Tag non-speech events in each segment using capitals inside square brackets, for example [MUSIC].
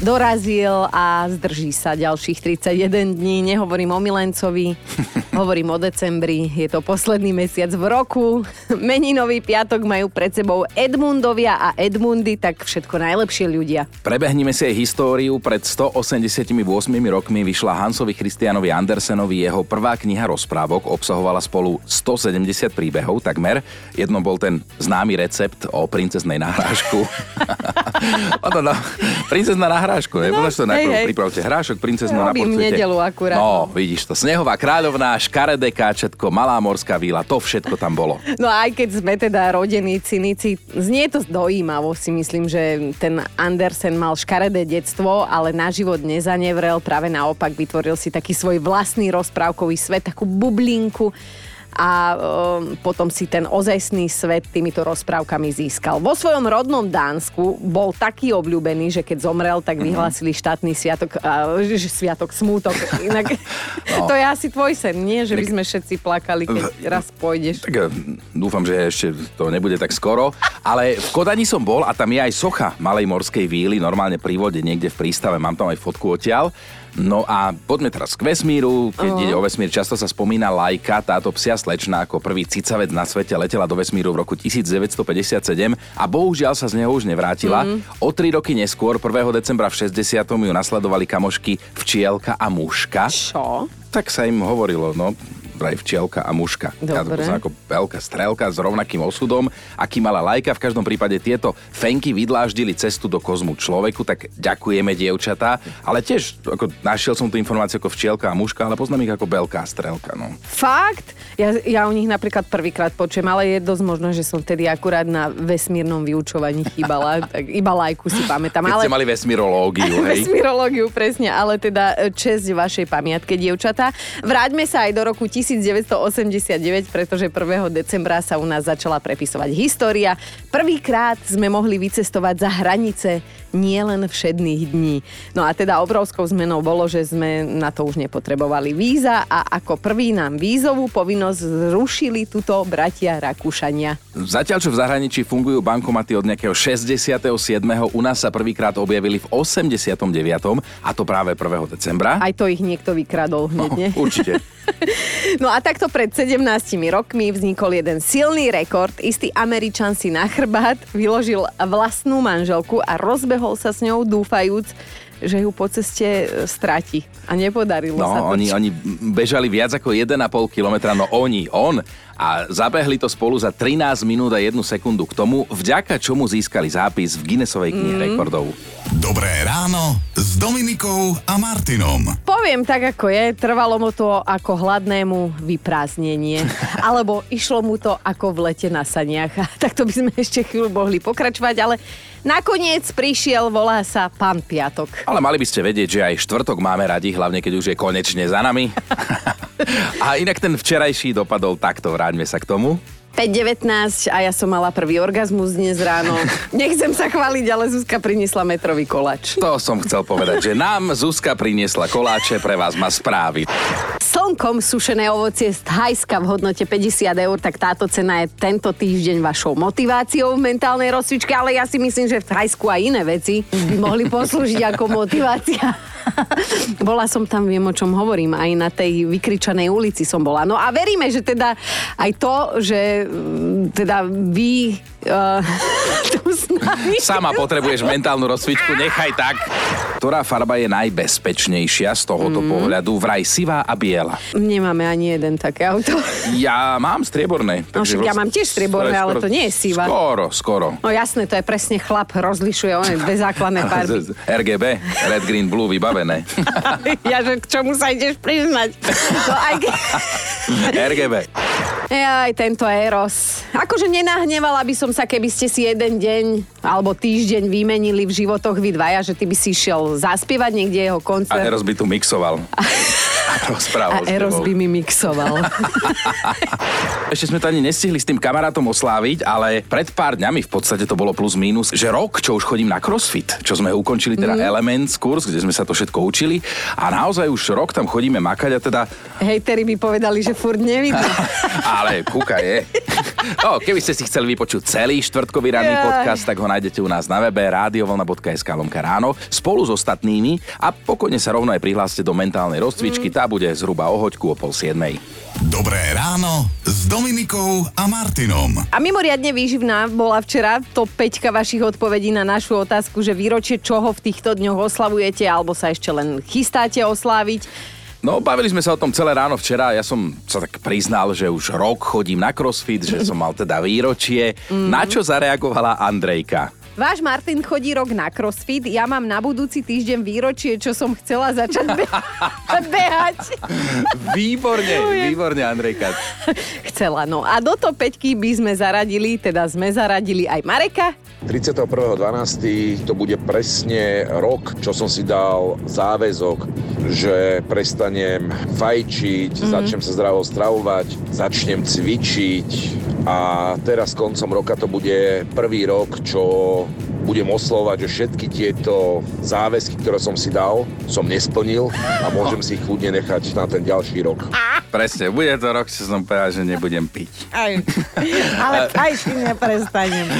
Dorazil a zdrží sa ďalších 31 dní. Nehovorím o milencovi, [LAUGHS] hovorím o decembri. Je to posledný mesiac v roku. Meninový piatok majú pred sebou Edmundovia a Edmundy, tak všetko najlepšie ľudia. Prebehnime si aj históriu. Pred 188 rokmi vyšla Hansovi Christianovi Andersenovi jeho prvá kniha rozprávok. Obsahovala spolu 170 príbehov takmer. Jedno bol ten známy recept o princeznej nahrážku. [LAUGHS] no, no, ne? No, to hej, najprv hej. pripravte hrášok, princeznu na Robím nedeľu akurát. No, vidíš to. Snehová kráľovná, škaredé káčetko, malá morská víla, to všetko tam bolo. [LAUGHS] No aj keď sme teda rodení cynici, znie to dojímavo si myslím, že ten Andersen mal škaredé detstvo, ale na život nezanevrel, práve naopak vytvoril si taký svoj vlastný rozprávkový svet, takú bublinku a um, potom si ten ozajstný svet týmito rozprávkami získal. Vo svojom rodnom Dánsku bol taký obľúbený, že keď zomrel, tak vyhlásili štátny sviatok, uh, sviatok smútok. [LAUGHS] Inak No. to je asi tvoj sen, nie? Že by sme všetci plakali, keď raz pôjdeš. Tak eh, dúfam, že ešte to nebude tak skoro. Ale v Kodani som bol a tam je aj socha malej morskej víly, normálne pri vode, niekde v prístave, mám tam aj fotku odtiaľ. No a poďme teraz k vesmíru. Keď Aha. ide o vesmír, často sa spomína Lajka, táto psia slečna ako prvý cicavec na svete letela do vesmíru v roku 1957 a bohužiaľ sa z neho už nevrátila. O tri roky neskôr, 1. decembra v 60. ju nasledovali kamošky Včielka a Muška. Čo? Tak sa im hovorilo, no, vraj včielka a muška. Ja Dobre. poznám ako veľká strelka s rovnakým osudom, aký mala lajka. V každom prípade tieto fenky vydláždili cestu do kozmu človeku, tak ďakujeme, dievčatá. Ale tiež, ako našiel som tú informáciu ako včielka a muška, ale poznám ich ako veľká strelka. No. Fakt? Ja, ja o nich napríklad prvýkrát počujem, ale je dosť možné, že som vtedy akurát na vesmírnom vyučovaní chýbala. [LAUGHS] tak iba lajku si pamätám. Keď ale... ste mali vesmírológiu, [LAUGHS] hej? Vesmírológiu, presne, ale teda e, česť vašej pamiatke, dievčatá. Vráťme sa aj do roku 1989, pretože 1. decembra sa u nás začala prepisovať história. Prvýkrát sme mohli vycestovať za hranice nielen všedných dní. No a teda obrovskou zmenou bolo, že sme na to už nepotrebovali víza a ako prvý nám vízovú povinnosť zrušili tuto bratia Rakúšania. Zatiaľ, čo v zahraničí fungujú bankomaty od nejakého 67. u nás sa prvýkrát objavili v 89. a to práve 1. decembra. Aj to ich niekto vykradol hneď, nie? Určite. [LAUGHS] No a takto pred 17 rokmi vznikol jeden silný rekord. Istý Američan si na chrbát vyložil vlastnú manželku a rozbehol sa s ňou dúfajúc, že ju po ceste e, stratí. A nepodarilo sa No, to. oni, oni bežali viac ako 1,5 kilometra, no oni, on. A zabehli to spolu za 13 minút a 1 sekundu k tomu, vďaka čomu získali zápis v Guinnessovej knihe Mm. rekordov. Dobré ráno s Dominikou a Martinom. Poviem tak, ako je. Trvalo mu to ako hladnému vyprázdnenie. [LAUGHS] Alebo išlo mu to ako v lete na saniach. tak to by sme ešte chvíľu mohli pokračovať, ale nakoniec prišiel, volá sa Pán Piatok. Ale mali by ste vedieť, že aj štvrtok máme radi, hlavne keď už je konečne za nami. [LAUGHS] a inak ten včerajší dopadol takto, vráťme sa k tomu. 5.19 a ja som mala prvý orgazmus dnes ráno. [LAUGHS] Nechcem sa chváliť, ale Zuzka priniesla metrový kolač. To som chcel povedať, že nám Zuzka priniesla koláče, pre vás má správy. Slnkom sušené ovocie z Thajska v hodnote 50 eur, tak táto cena je tento týždeň vašou motiváciou v mentálnej rozcvičke, ale ja si myslím, že v Thajsku aj iné veci by mohli [LAUGHS] poslúžiť ako motivácia. [LAUGHS] bola som tam, viem o čom hovorím, aj na tej vykričanej ulici som bola. No a veríme, že teda aj to, že mm, teda vy uh, [LAUGHS] tu s nami... Sama potrebuješ mentálnu rozcvičku, nechaj tak. Ktorá farba je najbezpečnejšia z tohoto mm. pohľadu? Vraj sivá a biela. Nemáme ani jeden také auto. Ja mám strieborné. No však ja mám tiež strieborné, ale to nie je siva. Skoro, skoro. No jasné, to je presne chlap, rozlišuje on dve základné [LAUGHS] farby. RGB, Red, Green, Blue, vybavené. [LAUGHS] ja, že k čomu sa ideš priznať? No aj. RGB. Aj tento Eros. Akože nenahnevala by som sa, keby ste si jeden deň alebo týždeň vymenili v životoch vy dvaja, že ty by si išiel zaspievať niekde jeho A koncert. Eros by tu mixoval. [LAUGHS] a s Eros by mi mixoval. [LAUGHS] Ešte sme to ani nestihli s tým kamarátom osláviť, ale pred pár dňami v podstate to bolo plus minus, že rok, čo už chodím na crossfit, čo sme ukončili teda mm. Elements kurz, kde sme sa to všetko učili a naozaj už rok tam chodíme makať a teda, Hejteri by povedali, že furt nevidí. [LAUGHS] ale kúka je. No, keby ste si chceli vypočuť celý štvrtkový ranný Jaj. podcast, tak ho nájdete u nás na webe radiovolna.sk lomka ráno spolu s ostatnými a pokojne sa rovno aj prihláste do mentálnej rozcvičky, tá bude zhruba o hoďku o pol siedmej. Dobré ráno s Dominikou a Martinom. A mimoriadne výživná bola včera to 5 vašich odpovedí na našu otázku, že výročie čoho v týchto dňoch oslavujete alebo sa ešte len chystáte osláviť. No, bavili sme sa o tom celé ráno včera. Ja som sa tak priznal, že už rok chodím na crossfit, že som mal teda výročie. Mhm. Na čo zareagovala Andrejka? Váš Martin chodí rok na crossfit, ja mám na budúci týždeň výročie, čo som chcela začať be- [LAUGHS] [LAUGHS] behať. Výborne, [LAUGHS] výborne, Andrejka. Chcela, no. A do to peťky by sme zaradili, teda sme zaradili aj Mareka. 31.12. to bude presne rok, čo som si dal záväzok, že prestanem fajčiť, mm-hmm. začnem sa zdravo stravovať, začnem cvičiť a teraz koncom roka to bude prvý rok, čo budem oslovať, že všetky tieto záväzky, ktoré som si dal, som nesplnil a môžem si ich kľudne nechať na ten ďalší rok. Presne, bude to rok, čo som povedal, že nebudem piť. Aj, ale aj si neprestanem. [LAUGHS]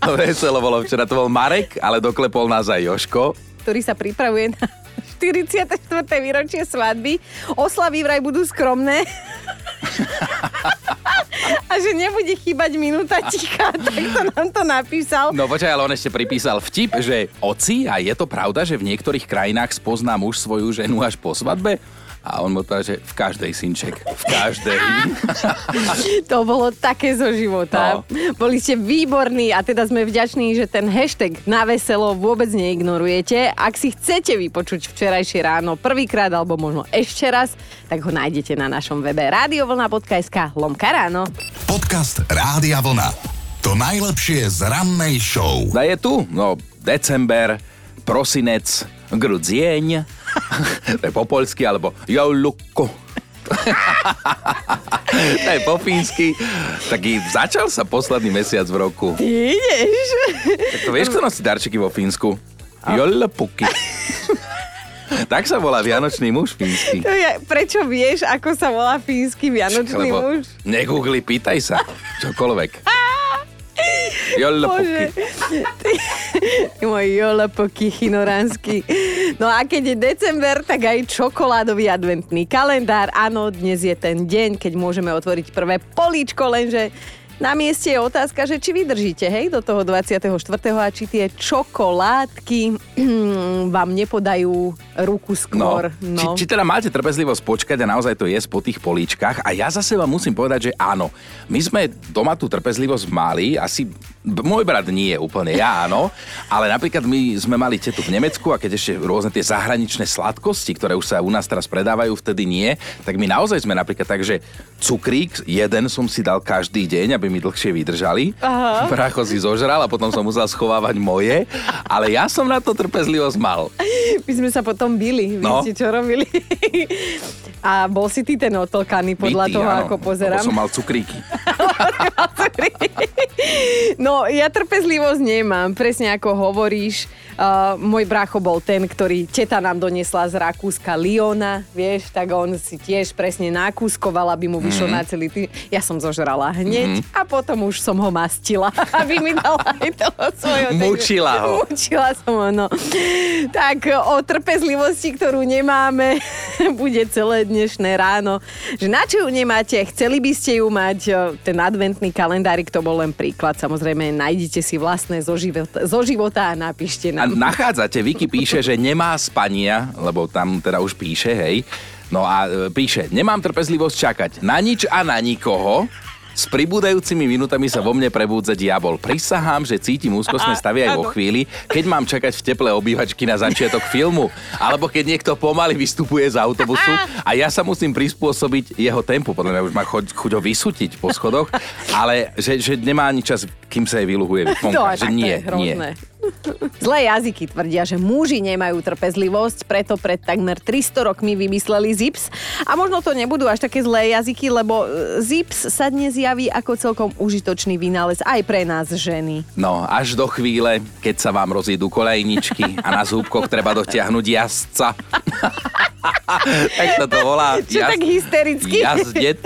To veselo bolo včera, to bol Marek, ale doklepol nás aj Joško. ktorý sa pripravuje na 44. výročie svadby. Oslavy vraj budú skromné. [LAUGHS] A že nebude chýbať minúta ticha, tak to nám to napísal. No počkaj, ale on ešte pripísal vtip, že oci, a je to pravda, že v niektorých krajinách spozná muž svoju ženu až po svadbe? A on mu povedal, že v každej synček, v každej. [LAUGHS] To bolo také zo života. No. Boli ste výborní a teda sme vďační, že ten hashtag na veselo vôbec neignorujete. Ak si chcete vypočuť včerajšie ráno prvýkrát alebo možno ešte raz, tak ho nájdete na našom webe radiovlna.sk lomka ráno. Podcast Rádia Vlna. To najlepšie z rannej show. A je tu, no, december, prosinec, grudzieň, [LAUGHS] po poľsky, alebo jouluko. [LAUGHS] to je po fínsky. Taký začal sa posledný mesiac v roku. Ty ideš? Tak to vieš, kto nosí darčeky vo Fínsku? Jollapuky. [LAUGHS] tak sa volá Vianočný muž fínsky. To je, prečo vieš, ako sa volá fínsky vianočný Lebo muž? Negoogli, pýtaj sa. Čokoľvek. Jollapuky. Ty môj jolepoky chinoránsky. No a keď je december, tak aj čokoládový adventný kalendár. Áno, dnes je ten deň, keď môžeme otvoriť prvé políčko, lenže na mieste je otázka, že či vydržíte, hej, do toho 24. a či tie čokoládky [CLEARS THROAT] vám nepodajú ruku skôr. No. Či, či teda máte trpezlivosť počkať a naozaj to jesť po tých políčkach. A ja za seba musím povedať, že áno. My sme doma tú trpezlivosť mali, asi môj brat nie je úplne, ja áno, ale napríklad my sme mali tetu v Nemecku a keď ešte rôzne tie zahraničné sladkosti, ktoré už sa u nás teraz predávajú, vtedy nie, tak my naozaj sme napríklad tak, že cukrík jeden som si dal každý deň, aby mi dlhšie vydržali. Aha. Bracho si zožral a potom som musel schovávať moje, ale ja som na to trpezlivosť mal. My sme sa potom bili. Vy No. ste čo robili? A bol si ty ten otlkaný podľa Bytý, toho, áno, ako pozerám. Lebo som mal cukríky. [LAUGHS] No, ja trpezlivosť nemám, presne ako hovoríš. Uh, môj brácho bol ten, ktorý teta nám doniesla z Rakúska Liona, vieš, tak on si tiež presne nakúskoval, aby mu vyšlo Mhm. mm-hmm. na celý tým. Ja som zožrala hneď mm-hmm. a potom už som ho mastila, [LAUGHS] aby mi dala aj toho svojho. Mučila ho. Mučila som ho, no. Tak o trpezlivosti, ktorú nemáme, [LAUGHS] bude celé dnešné ráno. Že na čo ju nemáte, chceli by ste ju mať, o, ten adventný kalendárik, to bol len príklad. Samozrejme, nájdite si vlastné zo života, zo života a napíšte A nám. nachádzate, Vicky píše, že nemá spania, lebo tam teda už píše, hej. No a e, píše, nemám trpezlivosť čakať na nič a na nikoho, s pribúdajúcimi minutami sa vo mne prebúdza diabol. Prisahám, že cítim úzkostné stavy aj vo chvíli, keď mám čakať v teple obývačky na začiatok filmu. Alebo keď niekto pomaly vystupuje z autobusu a ja sa musím prispôsobiť jeho tempu. Podľa mňa už má chuť, ho vysútiť po schodoch, ale že, že nemá ani čas, kým sa jej vyluhuje vonka. [LAUGHS] No, že tak to nie, nie. [LAUGHS] Zlé jazyky tvrdia, že muži nemajú trpezlivosť, preto pred takmer 300 rokmi vymysleli ZIPS. A možno to nebudú až také zlé jazyky, lebo e, ZIPS sa dnes javí ako celkom užitočný vynález aj pre nás ženy. No, až do chvíle, keď sa vám rozídu kolejničky a na zúbkoch treba dotiahnuť jazdca. [LAUGHS] tak sa to volá. Čo tak hystericky? Jazdec.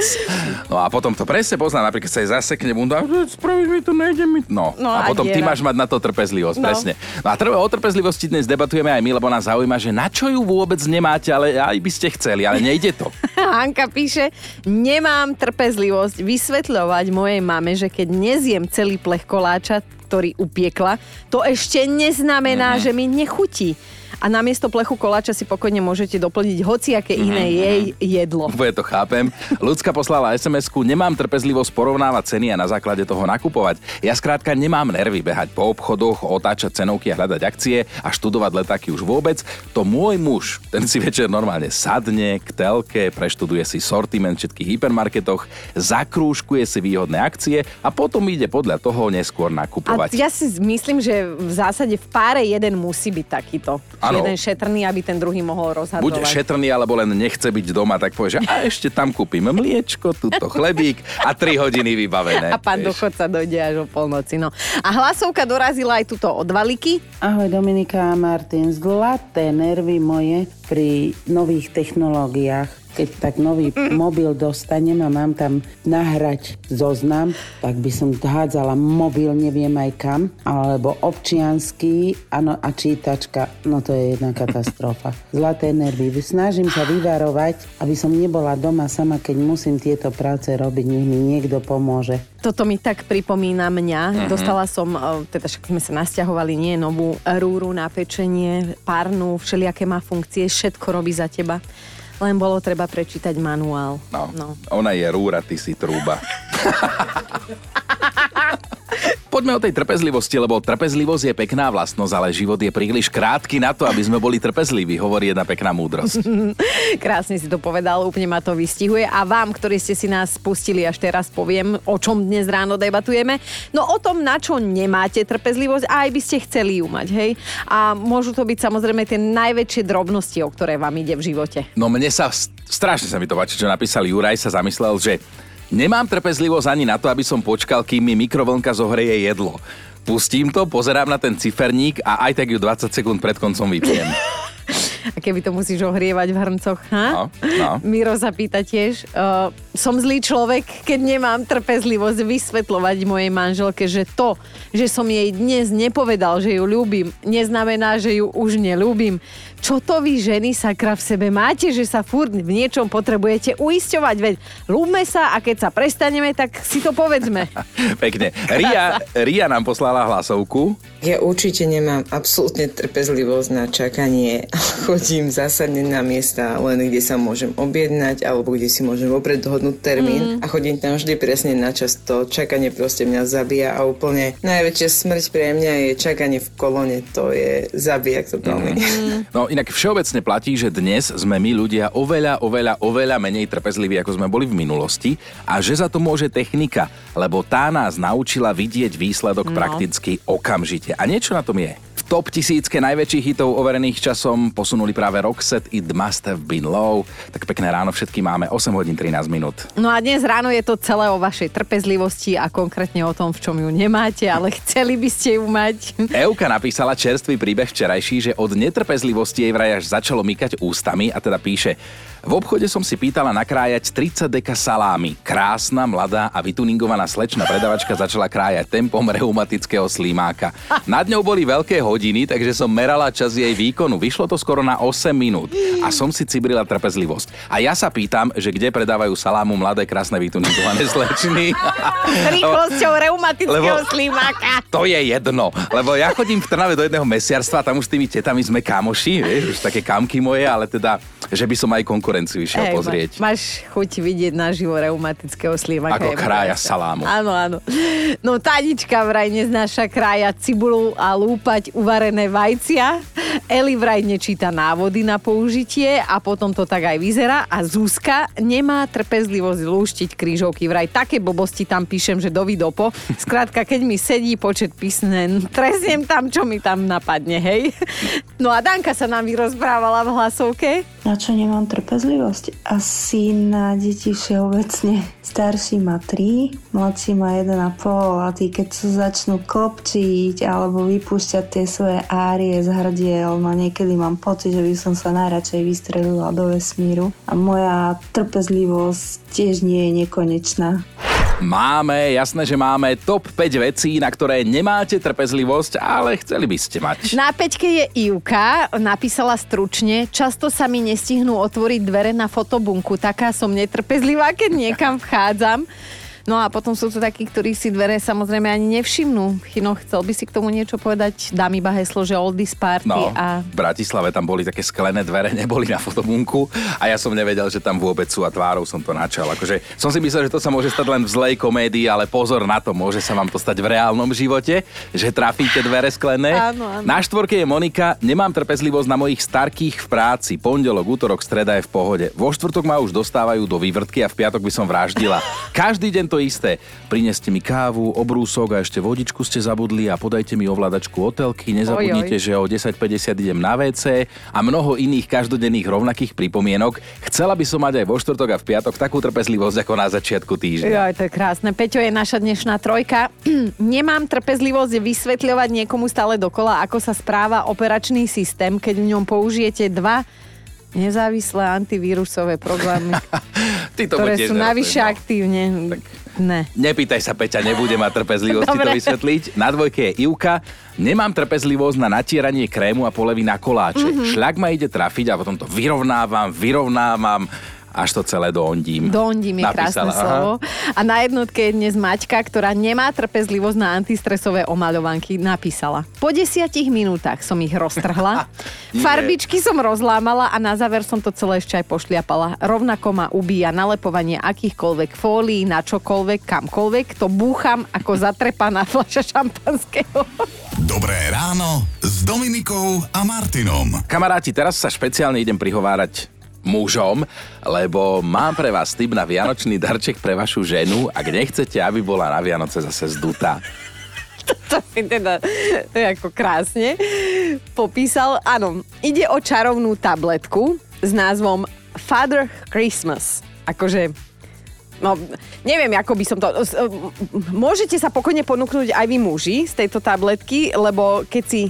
No a potom to presne pozná, napríklad sa aj zasekne bunda, spravíš mi to, nejde mi. No, No a a potom ty diera. máš mať na to trpezlivosť, No. presne. No a treba o trpezlivosti dnes debatujeme aj my, lebo nás zaujíma, že na čo ju vôbec nemáte, ale aj by ste chceli, ale nejde to. [LAUGHS] Hanka píše, nemám trpezlivosť vysvetľovať mojej mame, že keď nezjem celý plech koláča, ktorý upiekla, to ešte neznamená, Mhm. že mi nechutí. A namiesto plechu koláča si pokojne môžete doplniť hociaké iné Mhm. jej jedlo. Úplne to chápem. Ľudská poslala SMS-ku, nemám trpezlivosť porovnávať ceny a na základe toho nakupovať. Ja skrátka nemám nervy behať po obchodoch, otáčať cenovky a hľadať akcie a študovať letáky už vôbec. To môj muž, ten si večer normálne sadne k telke, preštuduje si sortiment všetkých hypermarketoch, zakrúžkuje si výhodné akcie a potom ide podľa toho neskôr A nakupovať. ja si myslím, že v zásade v páre jeden musí byť takýto. Áno. Jeden šetrný, aby ten druhý mohol rozhadzovať. Buď šetrný, alebo len nechce byť doma, tak povie, že a ešte tam kúpim mliečko, túto [LAUGHS] chlebík a 3 hodiny vybavené. A pán dochodca dojde až o polnoci. No. A hlasovka dorazila aj tuto od Valiky. Ahoj Dominika a Martin, zlaté nervy moje pri nových technológiách. Keď tak nový mobil dostanem a mám tam nahrať zoznam, tak by som hádzala mobil neviem aj kam, alebo občiansky, áno, a čítačka, no to je jedna katastrofa. [LAUGHS] Zlaté nervy. Snažím sa vyvarovať, aby som nebola doma sama, keď musím tieto práce robiť, nech mi niekto pomôže. Toto mi tak pripomína mňa. Dostala som, e, teda však sme sa nasťahovali, nie novú rúru na pečenie, párnu, všelijaké má funkcie, všetko robí za teba. Len bolo treba prečítať manuál. No, no. ona je rúra, ty si trúba. [LAUGHS] Poďme o tej trpezlivosti, lebo trpezlivosť je pekná vlastnosť, ale život je príliš krátky na to, aby sme boli trpezliví, hovorí jedna pekná múdrosť. [LAUGHS] Krásne si to povedal, úplne ma to vystihuje. A vám, ktorí ste si nás pustili, až teraz poviem, o čom dnes ráno debatujeme. No o tom, na čo nemáte trpezlivosť a aj by ste chceli ju mať, hej. A môžu to byť samozrejme tie najväčšie drobnosti, o ktoré vám ide v živote. No mne sa, strašne sa mi to páči, čo napísal Juraj, sa zamyslel, že nemám trpezlivosť ani na to, aby som počkal, kým mi mikrovlnka zohreje jedlo. Pustím to, pozerám na ten ciferník a aj tak ju 20 sekúnd pred koncom vypiem. [LAUGHS] A keby to musíš ohrievať v hrncoch, ha? No, no. Miro sa pýta tiež, uh, som zlý človek, keď nemám trpezlivosť vysvetľovať mojej manželke, že to, že som jej dnes nepovedal, že ju ľúbim, neznamená, že ju už neľúbim. Čo to vy ženy sakra v sebe máte, že sa furt v niečom potrebujete uisťovať? Veď ľúbme sa a keď sa prestaneme, tak si to povedzme. [LAUGHS] Pekne. Ria, Ria nám poslala hlasovku. Ja určite nemám absolútne trpezlivosť na čakanie. Chodím zásadne na miesta, len kde sa môžem objednať alebo kde si môžem vopred dohodnúť termín mm. a chodím tam vždy presne na čas. To čakanie proste mňa zabíja a úplne najväčšia smrť pre mňa je čakanie v kolone. To je zabijak totálny. Mm. [LAUGHS] No inak všeobecne platí, že dnes sme my ľudia oveľa, oveľa, oveľa menej trpezliví, ako sme boli v minulosti a že za to môže technika, lebo tá nás naučila vidieť výsledok No. prakticky okamžite. A niečo na tom je. Top tisícke najväčších hitov overených časom posunuli práve Roxette It Must Have Been Low. Tak pekné ráno všetky máme 8 hodín 13 minút. No a dnes ráno je to celé o vašej trpezlivosti a konkrétne o tom, v čom ju nemáte, ale [LAUGHS] chceli by ste ju mať. Euka napísala čerstvý príbeh včerajší, že od netrpezlivosti jej vraj až začalo mykať ústami a teda píše v obchode som si pýtala nakrájať 30 deka salámy. Krásna, mladá a vytuningovaná slečna predavačka začala krájať tempom reumatického slímáka. Nad ňou boli veľké hodiny, takže som merala čas jej výkonu. Vyšlo to skoro na 8 minút a som si cibrila trpezlivosť. A ja sa pýtam, že kde predávajú salámu mladé, krásne, vytuningované slečny. [LAUGHS] Rýchlosťou reumatického Lebo- slímáka. To je jedno, lebo ja chodím v Trnave do jedného mesiarstva, tam už s tými tetami sme kamoši, vieš, už také kamky moje, ale teda, že by som aj konkurenciu išiel Hej, pozrieť. ma- Máš chuť vidieť naživo reumatického slímaka. Ako krája pravda. salámu. Áno, áno. No Tanička vraj neznáša krájať cibulu a lúpať uvarené vajcia. Eli vraj nečíta návody na použitie a potom to tak aj vyzerá. A Zuzka nemá trpezlivosť lúštiť krížovky. Vraj také blbosti tam píšem, že dovidopo. Skrátka, keď mi sedí počet písmen, treziem tam, čo mi tam napadne, hej. No a Danka sa nám vyrozprávala v hlasovke. Na čo nemám trpezlivosť? Asi na deti všeobecne. Starší má 3, mladší má 1,5 a tí keď sa začnú kopčiť alebo vypúšťať tie svoje árie z hrdiel, no niekedy mám pocit, že by som sa najradšej vystrelila do vesmíru a moja trpezlivosť tiež nie je nekonečná. Máme, jasné, že máme top 5 vecí, na ktoré nemáte trpezlivosť, ale chceli by ste mať. Na peťke je Ivka, napísala stručne, často sa mi nestihnú otvoriť dvere na fotobunku, taká som netrpezlivá, keď niekam vchádzam. No a potom sú tu takí, ktorí si dvere samozrejme ani nevšimnú. Chino, chcel by si k tomu niečo povedať? Dám iba heslo, že oldies party No, a... v Bratislave tam boli také sklené dvere, [LAUGHS] neboli na fotobunku a ja som nevedel, že tam vôbec sú a tvárou som to načal. Akože som si myslel, že to sa môže stať len v zlej komédii, ale pozor na to, môže sa vám to stať v reálnom živote, že trafíte dvere sklené. Áno, áno. Na štvorke je Monika, nemám trpezlivosť na mojich starkých v práci. Pondelok, útorok, streda je v pohode. Vo štvrtok ma už dostávajú do vývrtky a v piatok by som vraždila. Každý deň to isté. Prineste mi kávu, obrúsok a ešte vodičku ste zabudli a podajte mi ovládačku hotelky. Nezabudnite, Oj, oj. že o 10.50 idem na WC a mnoho iných každodenných rovnakých pripomienok. Chcela by som mať aj vo štvrtok a v piatok takú trpezlivosť ako na začiatku týždňa. Joj, to je krásne. Peťo je naša dnešná trojka. [CLEARS THROAT] Nemám trpezlivosť vysvetľovať niekomu stále dokola, ako sa správa operačný systém, keď v ňom použijete dva nezávislé antivírusové programy, [LAUGHS] Ty to ktoré sú navyše no. aktívne. Ne. Nepýtaj sa, Peťa, nebude mať trpezlivosť to vysvetliť. Na dvojke je Ivka. Nemám trpezlivosť na natieranie krému a polevy na koláče. Mhm. Mm-hmm. Šľak ma ide trafiť a potom to vyrovnávam, vyrovnávam až to celé doondím. Dondím je krásne Napísala, aha. slovo. A na jednotke je dnes Maťka, ktorá nemá trpezlivosť na antistresové omaľovanky, napísala. Po desiatich minútach som ich roztrhla, [LAUGHS] farbičky som rozlámala a na záver som to celé ešte aj pošliapala. Rovnako ma ubíja nalepovanie akýchkoľvek fólií na čokoľvek, kamkoľvek. To búcham ako zatrepaná fľaša šampanského. Dobré ráno s Dominikou a Martinom. Kamaráti, teraz sa špeciálne idem prihovárať mužom, lebo mám pre vás tip na vianočný darček pre vašu ženu, ak nechcete, aby bola na Vianoce zase zdutá. to si teda to je ako krásne popísal. Áno, ide o čarovnú tabletku s názvom Father Christmas. Akože No, neviem, ako by som to... Môžete sa pokojne ponúknuť aj vy muži z tejto tabletky, lebo keď si,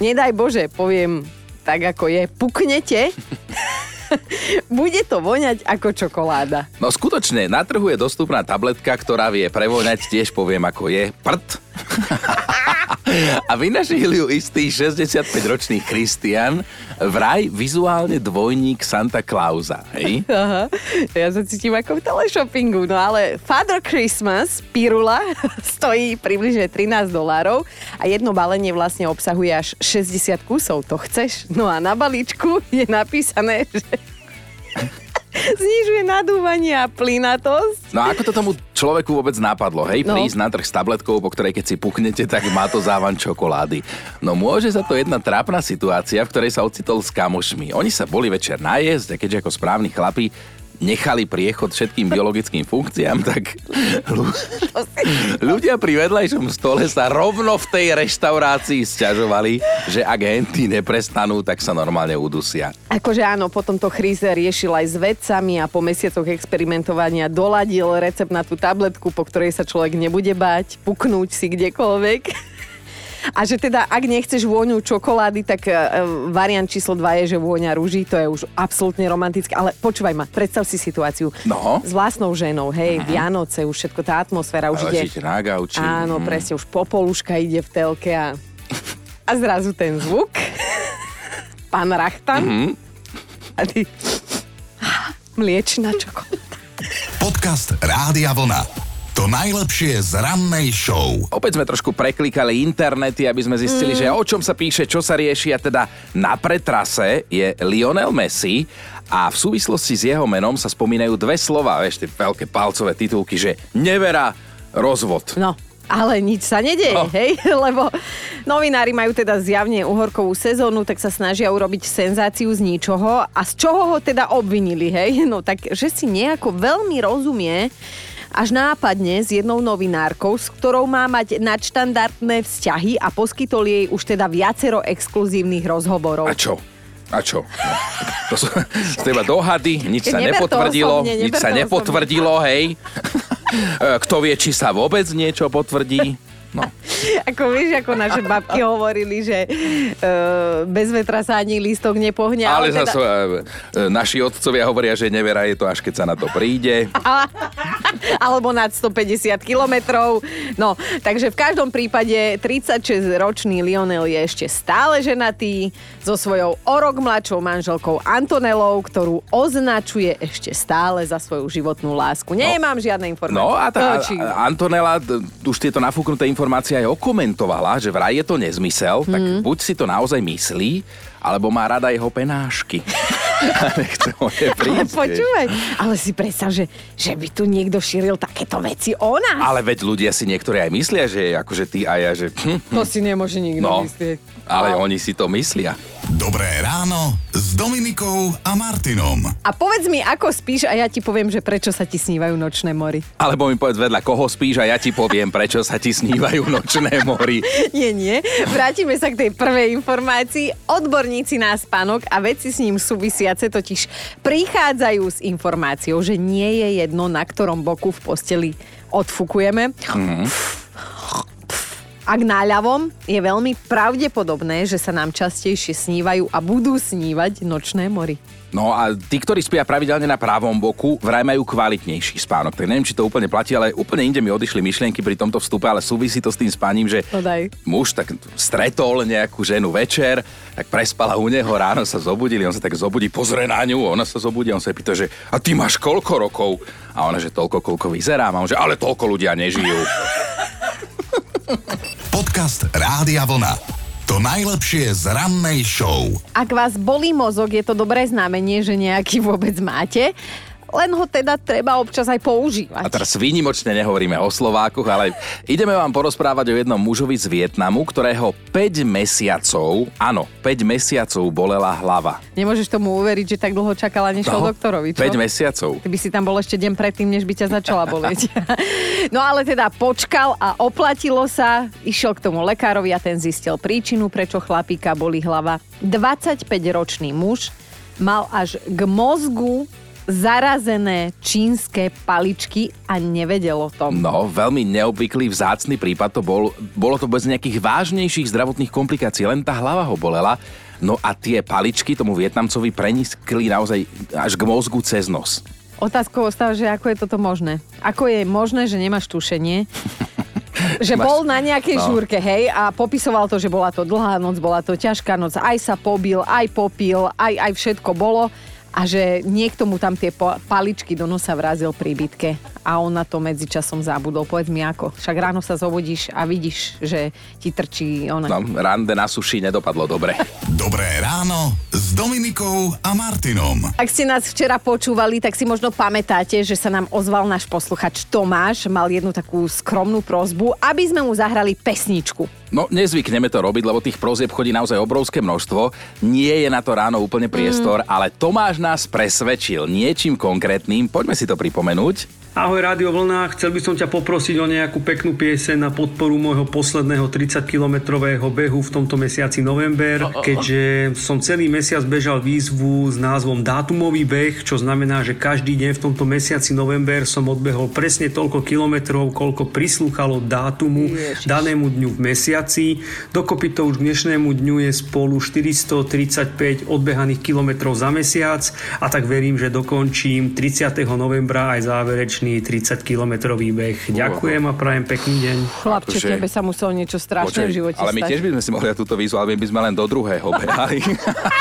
nedaj Bože, poviem tak, ako je, puknete, [LAUGHS] [LAUGHS] bude to voňať ako čokoláda. No skutočne, na trhu je dostupná tabletka, ktorá vie prevoňať, tiež poviem ako je, prd. [LAUGHS] A vynažil ju istý 65-ročný Christian, vraj vizuálne dvojník Santa Clausa, hej? [LAUGHS] Aha, ja sa cítim ako v teleshoppingu, no ale Father Christmas, pirula, [LAUGHS] stojí približne 13 dolárov a jedno balenie vlastne obsahuje až 60 kusov. To chceš? No a na balíčku je napísané, že znižuje nadúvanie a plynatosť. No a ako to tomu človeku vôbec napadlo, hej? No. Prísť na trh s tabletkou, po ktorej keď si puknete, tak má to závan čokolády. No môže za to jedna trápna situácia, v ktorej sa ocitol s kamošmi. Oni sa boli večer najesť a keďže ako správni chlapi nechali priechod všetkým biologickým funkciám, tak ľu- ľudia pri vedľajšom stole sa rovno v tej reštaurácii sťažovali, že ak henty neprestanú, tak sa normálne udusia. Akože áno, potom to Chris riešil aj s vedcami a po mesiacoch experimentovania doladil recept na tú tabletku, po ktorej sa človek nebude báť, puknúť si kdekoľvek. A že teda, ak nechceš vôňu čokolády, tak e, variant číslo 2 je, že vôňa rúží, to je už absolútne romantické. Ale počúvaj ma, predstav si situáciu. No. S vlastnou ženou, hej, Vianoce, už všetko, tá atmosféra už ide... Ležíte na gauči. Áno, Mhm. presne, už popoluška ide v telke a, a zrazu ten zvuk. Pán Rachtan. Mhm. A ty... Mliečna čokoláda. Podcast Rádia Vlna. To najlepšie z rannej show. Opäť sme trošku preklikali internety, aby sme zistili, mm. že o čom sa píše, čo sa rieši a teda na pretrase je Lionel Messi a v súvislosti s jeho menom sa spomínajú dve slova, vieš, tie veľké palcové titulky, že nevera, rozvod. No. Ale nič sa nedeje, No. hej? [LAUGHS] Lebo novinári majú teda zjavne uhorkovú sezónu, tak sa snažia urobiť senzáciu z ničoho. A z čoho ho teda obvinili, hej? No tak, že si nejako veľmi rozumie až nápadne s jednou novinárkou, s ktorou má mať nadštandardné vzťahy a poskytol jej už teda viacero exkluzívnych rozhovorov. A čo? A čo? No, to sú z teba dohady, nič sa Neber nepotvrdilo, osobne, nič sa nepotvrdilo, hej. [LAUGHS] E, Kto vie, či sa vôbec niečo potvrdí? No. [LAUGHS] Ako vieš, ako naše babky hovorili, že uh, bez vetra sa ani lístok nepohne. Ale teda- zase e, e, naši otcovia hovoria, že nevera je to až keď sa na to príde. [LAUGHS] alebo nad 150 kilometrov. No, takže v každom prípade 36-ročný Lionel je ešte stále ženatý so svojou o rok mladšou manželkou Antonelou, ktorú označuje ešte stále za svoju životnú lásku. Nemám žiadne informácie. No a tá Či- a- Antonella d- už tieto nafúknuté informácie aj okomentovala, že vraj je to nezmysel, tak Mhm. buď si to naozaj myslí, alebo má rada jeho penášky. A [LAUGHS] nechce moje ale počúvaj, ale si predstav, že, že by tu niekto šíril takéto veci o nás. Ale veď ľudia si niektorí aj myslia, že akože ty a ja, že... Hm, To si nemôže nikto no, myslieť. ale No. oni si to myslia. Dobré ráno s Dominikou a Martinom. A povedz mi, ako spíš a ja ti poviem, že prečo sa ti snívajú nočné mori. Alebo mi povedz vedľa, koho spíš a ja ti poviem, prečo sa ti snívajú nočné mori. Nie, nie. Vrátime sa k tej prvej informácii. Odborníci na spánok a veci s ním súvisiace totiž prichádzajú s informáciou, že nie je jedno, na ktorom boku v posteli odfukujeme. Ak na ľavom, je veľmi pravdepodobné, že sa nám častejšie snívajú a budú snívať nočné mory. No a tí, ktorí spia pravidelne na pravom boku, vraj majú kvalitnejší spánok. Tak neviem, či to úplne platí, ale úplne inde mi odišli myšlienky pri tomto vstupe, ale súvisí to s tým spaním, že No daj. muž tak stretol nejakú ženu večer, tak prespala u neho, ráno sa zobudili, on sa tak zobudí, pozrie na ňu, ona sa zobudí, on sa pýta, že a ty máš koľko rokov? A ona, že toľko, koľko vyzerám. A on, že ale toľko ľudia nežijú. [LAUGHS] Podcast Rádia Vlna. To najlepšie z rannej show. Ak vás bolí mozog, je to dobré znamenie, že nejaký vôbec máte. Len ho teda treba občas aj používať. A teraz výnimočne nehovoríme o Slovákoch, ale ideme vám porozprávať o jednom mužovi z Vietnamu, ktorého 5 mesiacov, áno, 5 mesiacov bolela hlava. Nemôžeš tomu uveriť, že tak dlho čakala, než No, doktorovi, čo? 5 mesiacov. Ty by si tam bol ešte deň predtým, než by ťa začala bolieť. [LAUGHS] no ale teda počkal a oplatilo sa, išiel k tomu lekárovi a ten zistil príčinu, prečo chlapíka boli hlava. 25-ročný muž mal až k mozgu zarazené čínske paličky a nevedel o tom. No, veľmi neobvyklý, vzácny prípad to bol. Bolo to bez nejakých vážnejších zdravotných komplikácií, len tá hlava ho bolela. No a tie paličky tomu Vietnamcovi preniskli naozaj až k mozgu cez nos. Otázkou ostáva, že ako je toto možné. Ako je možné, že nemáš tušenie? [LAUGHS] že Máš- bol na nejakej no. žúrke, hej, a popisoval to, že bola to dlhá noc, bola to ťažká noc, aj sa pobil, aj popil, aj, aj všetko bolo a že niekto mu tam tie paličky do nosa vrazil pri bitke a on na to medzičasom zabudol. Povedz mi ako. Však ráno sa zobudíš a vidíš, že ti trčí ona. No, rande na suši nedopadlo dobre. [LAUGHS] Dobré ráno s Dominikou a Martinom. Ak ste nás včera počúvali, tak si možno pamätáte, že sa nám ozval náš posluchač Tomáš. Mal jednu takú skromnú prozbu, aby sme mu zahrali pesničku. No, nezvykneme to robiť, lebo tých prozieb chodí naozaj obrovské množstvo. Nie je na to ráno úplne priestor, ale Tomáš nás presvedčil niečím konkrétnym. Poďme si to pripomenúť. Ahoj Rádio Vlna, chcel by som ťa poprosiť o nejakú peknú pieseň na podporu môjho posledného 30-kilometrového behu v tomto mesiaci november, keďže som celý mesiac bežal výzvu s názvom Dátumový beh, čo znamená, že každý deň v tomto mesiaci november som odbehol presne toľko kilometrov, koľko prislúchalo dátumu danému dňu v mesiaci. Dokopy to už k dnešnému dňu je spolu 435 odbehaných kilometrov za mesiac a tak verím, že dokončím 30. novembra aj záverečný 30-kilometrový beh. Ďakujem a prajem pekný deň. Chlapče, Akože- tebe sa muselo niečo strašné v živote ale my stať. tiež by sme si mohli dať túto výzvu, ale my by sme len do druhého behali.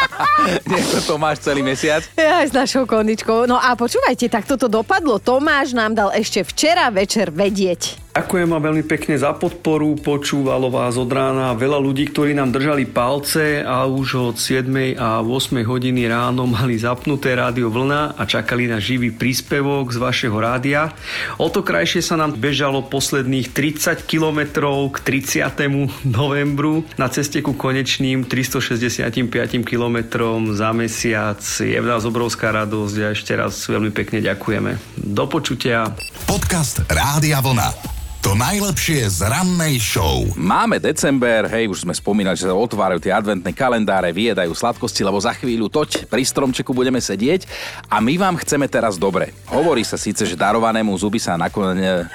[LAUGHS] Nie to Tomáš celý mesiac. Ja aj s našou kondičkou. No a počúvajte, tak toto dopadlo. Tomáš nám dal ešte včera večer vedieť. Ďakujem vám veľmi pekne za podporu, počúvalo vás od rána veľa ľudí, ktorí nám držali palce a už od 7. a 8. hodiny ráno mali zapnuté rádio Vlna a čakali na živý príspevok z vašeho rádia. O to krajšie sa nám bežalo posledných 30 kilometrov k 30. novembru na ceste ku konečným 365 kilometrom za mesiac. Je v nás obrovská radosť a ešte raz veľmi pekne ďakujeme. Do počutia. Podcast Rádia Vlna. To najlepšie z rannej show. Máme december, hej, už sme spomínali, že sa otvárajú tie adventné kalendáre, vyjedajú sladkosti, lebo za chvíľu toť pri stromčeku budeme sedieť a my vám chceme teraz dobre. Hovorí sa síce, že darovanému zuby sa nakoniec...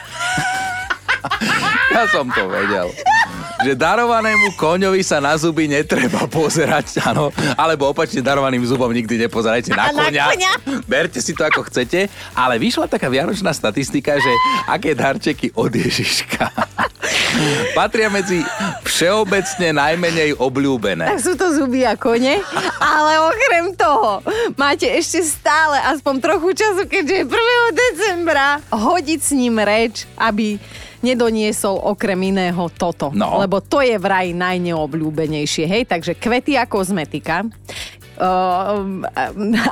ja som to vedel že darovanému koňovi sa na zuby netreba pozerať, áno, alebo opačne darovaným zubom nikdy nepozerajte na koňa. na koňa. Berte si to ako chcete, ale vyšla taká vianočná statistika, že aké darčeky od Ježiška patria medzi všeobecne najmenej obľúbené. Tak sú to zuby a kone, ale okrem toho máte ešte stále aspoň trochu času, keďže je 1. decembra, hodiť s ním reč, aby nedoniesol okrem iného toto. No. Lebo to je vraj najneobľúbenejšie. Hej, takže kvety a kozmetika uh,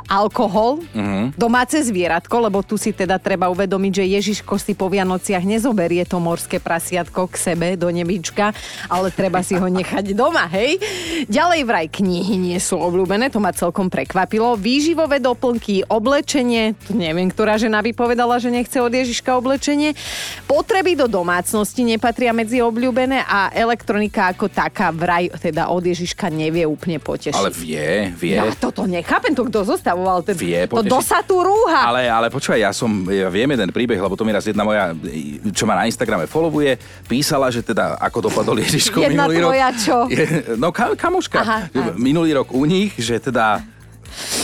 alkohol, uh-huh. domáce zvieratko, lebo tu si teda treba uvedomiť, že Ježiško si po Vianociach nezoberie to morské prasiatko k sebe do nebička, ale treba si ho nechať doma, hej? Ďalej vraj knihy nie sú obľúbené, to ma celkom prekvapilo. Výživové doplnky, oblečenie, to neviem, ktorá žena vypovedala, že nechce od Ježiška oblečenie. Potreby do domácnosti nepatria medzi obľúbené a elektronika ako taká vraj teda od Ježiška nevie úplne potešiť. Ale vie, vie vie. Ja toto nechápem, to kto zostavoval. Ten, vie, to do sa tu rúha. Ale, ale počúvaj, ja som, ja viem jeden príbeh, lebo to mi raz jedna moja, čo ma na Instagrame followuje, písala, že teda ako dopadol Ježiško jedna minulý tvoja rok. čo? Je, no ka, kamoška. Aha, minulý rok u nich, že teda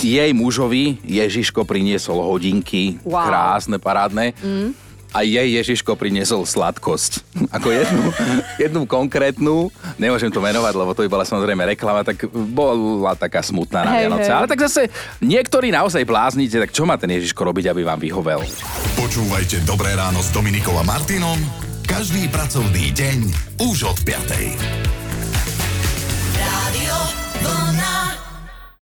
jej mužovi Ježiško priniesol hodinky, wow. krásne, parádne. Mm a jej Ježiško priniesol sladkosť. [LAUGHS] Ako jednu, jednu konkrétnu, nemôžem to menovať, lebo to by bola samozrejme reklama, tak bola taká smutná na Vianoce. Ale tak zase niektorí naozaj bláznite, tak čo má ten Ježiško robiť, aby vám vyhovel? Počúvajte Dobré ráno s Dominikom a Martinom každý pracovný deň už od 5.